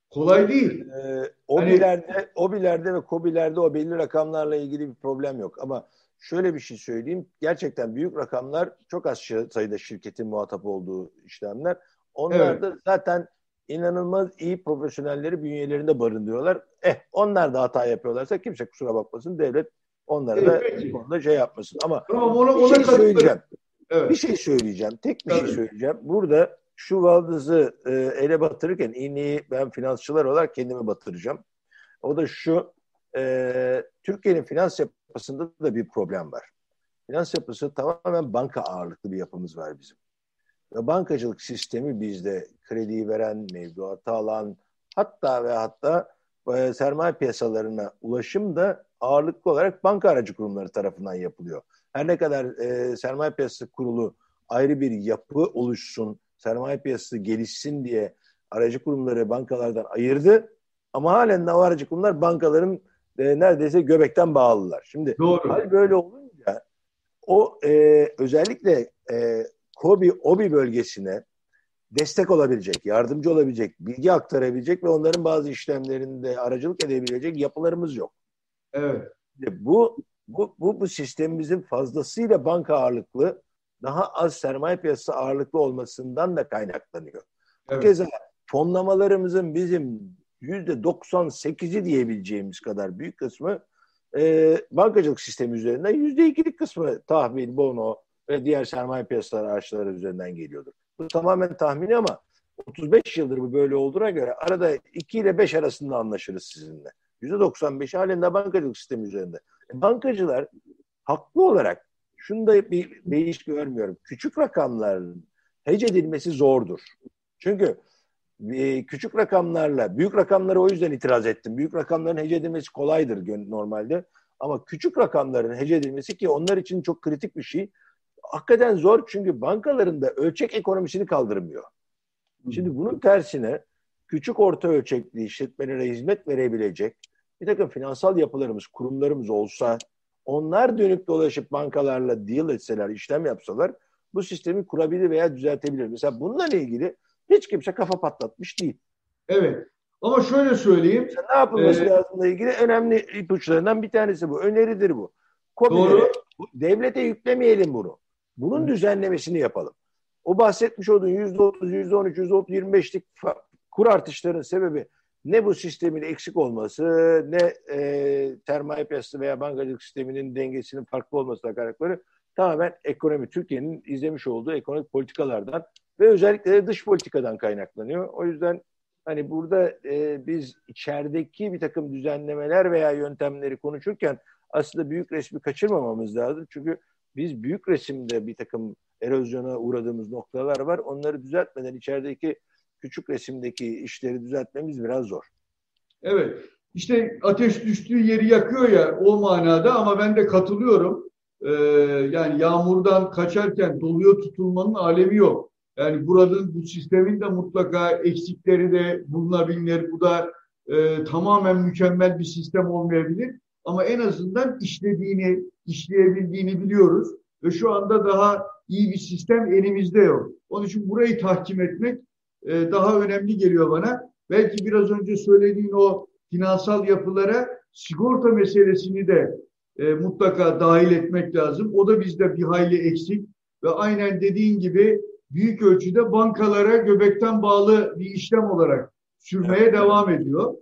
Kolay değil. Ee, OBİ'lerde, hani, OBİ'lerde ve KOBİ'lerde o belli rakamlarla ilgili bir problem yok. Ama şöyle bir şey söyleyeyim. Gerçekten büyük rakamlar çok az sayıda şirketin muhatap olduğu işlemler. Onlar evet. da zaten inanılmaz iyi profesyonelleri bünyelerinde barındırıyorlar. Eh onlar da hata yapıyorlarsa kimse kusura bakmasın. Devlet onlara evet, da peki. konuda şey yapmasın. Ama tamam, ona, bir şey söyleyeceğim. Evet. Bir şey söyleyeceğim. Tek bir şey Tabii. şey söyleyeceğim. Burada şu valdızı e, ele batırırken iğneyi ben finansçılar olarak kendime batıracağım. O da şu e, Türkiye'nin finans yapısında da bir problem var. Finans yapısı tamamen banka ağırlıklı bir yapımız var bizim. Ve bankacılık sistemi bizde krediyi veren, mevduatı alan, hatta ve hatta e, sermaye piyasalarına ulaşım da ağırlıklı olarak banka aracı kurumları tarafından yapılıyor. Her ne kadar e, sermaye piyasası kurulu ayrı bir yapı oluşsun, sermaye piyasası gelişsin diye aracı kurumları bankalardan ayırdı. Ama halen de o aracı kurumlar bankaların e, neredeyse göbekten bağlılar. Şimdi Doğru. hal böyle olunca o e, özellikle e, KOBİ, OBİ bölgesine destek olabilecek, yardımcı olabilecek, bilgi aktarabilecek ve onların bazı işlemlerinde aracılık edebilecek yapılarımız yok. Evet. Bu bu bu, bu sistemimizin fazlasıyla banka ağırlıklı, daha az sermaye piyasası ağırlıklı olmasından da kaynaklanıyor. Evet. Keza fonlamalarımızın bizim yüzde 98'i diyebileceğimiz kadar büyük kısmı e, bankacılık sistemi üzerinden yüzde ikilik kısmı tahvil, bono ve diğer sermaye piyasaları araçları üzerinden geliyordur. Bu tamamen tahmini ama 35 yıldır bu böyle olduğuna göre arada 2 ile 5 arasında anlaşırız sizinle. %95 halinde bankacılık sistemi üzerinde. E, bankacılar haklı olarak şunu da bir değiş görmüyorum. Küçük rakamların hece edilmesi zordur. Çünkü e, küçük rakamlarla, büyük rakamlara o yüzden itiraz ettim. Büyük rakamların hece edilmesi kolaydır normalde. Ama küçük rakamların hece edilmesi ki onlar için çok kritik bir şey. Hakikaten zor çünkü bankalarında ölçek ekonomisini kaldırmıyor. Şimdi bunun tersine küçük orta ölçekli işletmelere hizmet verebilecek bir takım finansal yapılarımız, kurumlarımız olsa onlar dönüp dolaşıp bankalarla deal etseler, işlem yapsalar bu sistemi kurabilir veya düzeltebilir. Mesela bununla ilgili hiç kimse kafa patlatmış değil. Evet. Ama şöyle söyleyeyim. Mesela ne yapılması ee, lazımla ilgili önemli ipuçlarından bir tanesi bu. Öneridir bu. Kobilere, doğru. Devlete yüklemeyelim bunu. Bunun düzenlemesini yapalım. O bahsetmiş olduğun yüzde otuz, yüzde on üç, yüzde otuz, yirmi beşlik kur artışlarının sebebi ne bu sistemin eksik olması, ne e, sermaye piyasası veya bankacılık sisteminin dengesinin farklı olmasına kaynakları tamamen ekonomi, Türkiye'nin izlemiş olduğu ekonomik politikalardan ve özellikle de dış politikadan kaynaklanıyor. O yüzden hani burada e, biz içerideki bir takım düzenlemeler veya yöntemleri konuşurken aslında büyük resmi kaçırmamamız lazım. Çünkü biz büyük resimde bir takım erozyona uğradığımız noktalar var. Onları düzeltmeden içerideki küçük resimdeki işleri düzeltmemiz biraz zor. Evet. İşte ateş düştüğü yeri yakıyor ya o manada ama ben de katılıyorum. Ee, yani yağmurdan kaçarken doluya tutulmanın alemi yok. Yani buranın bu sistemin de mutlaka eksikleri de bulunabilir. Bu da e, tamamen mükemmel bir sistem olmayabilir. Ama en azından işlediğini, işleyebildiğini biliyoruz. Ve şu anda daha iyi bir sistem elimizde yok. Onun için burayı tahkim etmek e, daha önemli geliyor bana. Belki biraz önce söylediğin o finansal yapılara sigorta meselesini de e, mutlaka dahil etmek lazım. O da bizde bir hayli eksik ve aynen dediğin gibi büyük ölçüde bankalara göbekten bağlı bir işlem olarak sürmeye devam ediyor.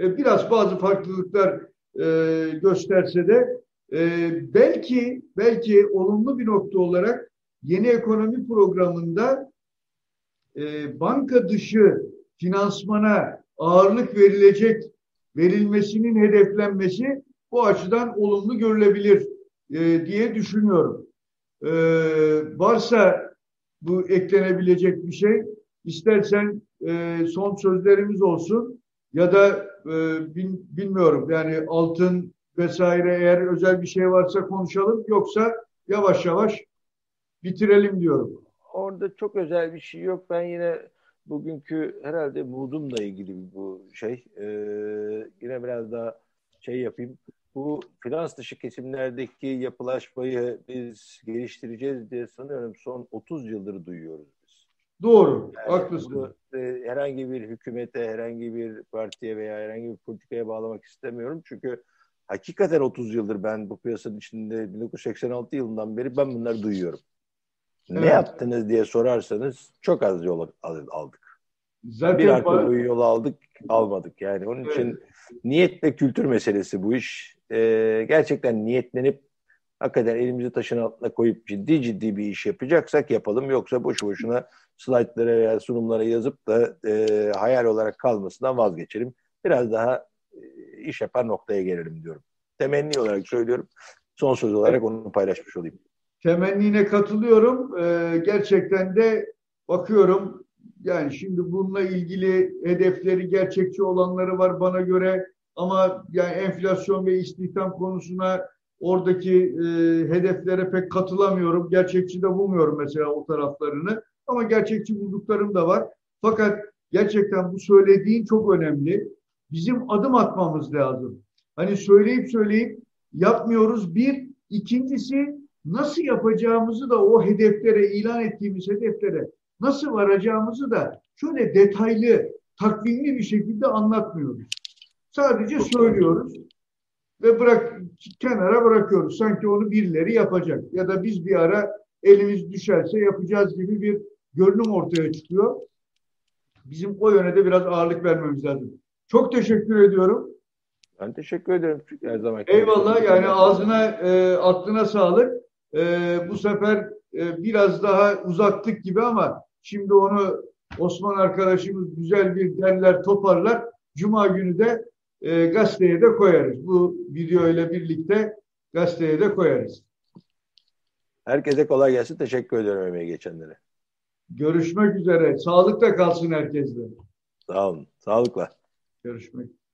E, biraz bazı farklılıklar e, gösterse de e, belki belki olumlu bir nokta olarak yeni ekonomi programında e, banka dışı finansmana ağırlık verilecek verilmesinin hedeflenmesi bu açıdan olumlu görülebilir e, diye düşünüyorum. E, varsa bu eklenebilecek bir şey, istersen e, son sözlerimiz olsun ya da bilmiyorum yani altın vesaire eğer özel bir şey varsa konuşalım yoksa yavaş yavaş bitirelim diyorum. Orada çok özel bir şey yok. Ben yine bugünkü herhalde moodumla ilgili bu şey. Ee, yine biraz daha şey yapayım. Bu finans dışı kesimlerdeki yapılaşmayı biz geliştireceğiz diye sanıyorum son 30 yıldır duyuyoruz. Doğru, yani haklısın. Bunu, e, herhangi bir hükümete, herhangi bir partiye veya herhangi bir politikaya bağlamak istemiyorum. Çünkü hakikaten 30 yıldır ben bu piyasanın içinde 1986 yılından beri ben bunları duyuyorum. Evet. Ne yaptınız diye sorarsanız çok az yol aldık. Zaten bir arka boyu yol aldık, almadık. Yani onun evet. için niyet ve kültür meselesi bu iş. Ee, gerçekten niyetlenip hakikaten elimizi taşın altına koyup ciddi ciddi bir iş yapacaksak yapalım. Yoksa boşu boşuna slaytlara veya sunumlara yazıp da e, hayal olarak kalmasından vazgeçelim. Biraz daha e, iş yapar noktaya gelelim diyorum. Temenni olarak söylüyorum. Son söz olarak onu paylaşmış olayım temennine katılıyorum. Ee, gerçekten de bakıyorum yani şimdi bununla ilgili hedefleri gerçekçi olanları var bana göre ama yani enflasyon ve istihdam konusuna oradaki e, hedeflere pek katılamıyorum. Gerçekçi de bulmuyorum mesela o taraflarını. Ama gerçekçi bulduklarım da var. Fakat gerçekten bu söylediğin çok önemli. Bizim adım atmamız lazım. Hani söyleyip söyleyip yapmıyoruz. Bir, ikincisi nasıl yapacağımızı da o hedeflere, ilan ettiğimiz hedeflere nasıl varacağımızı da şöyle detaylı, takvimli bir şekilde anlatmıyoruz. Sadece söylüyoruz ve bırak kenara bırakıyoruz. Sanki onu birileri yapacak ya da biz bir ara elimiz düşerse yapacağız gibi bir görünüm ortaya çıkıyor. Bizim o yöne de biraz ağırlık vermemiz lazım. Çok teşekkür ediyorum. Ben teşekkür ederim her zaman. Eyvallah yani ağzına e, aklına sağlık e, bu sefer e, biraz daha uzattık gibi ama şimdi onu Osman arkadaşımız güzel bir derler toparlar. Cuma günü de e, gazeteye de koyarız. Bu video ile birlikte gazeteye de koyarız. Herkese kolay gelsin. Teşekkür ediyorum emeği geçenlere. Görüşmek üzere. Sağlıkla kalsın herkesle. Sağ olun. Sağlıkla. Görüşmek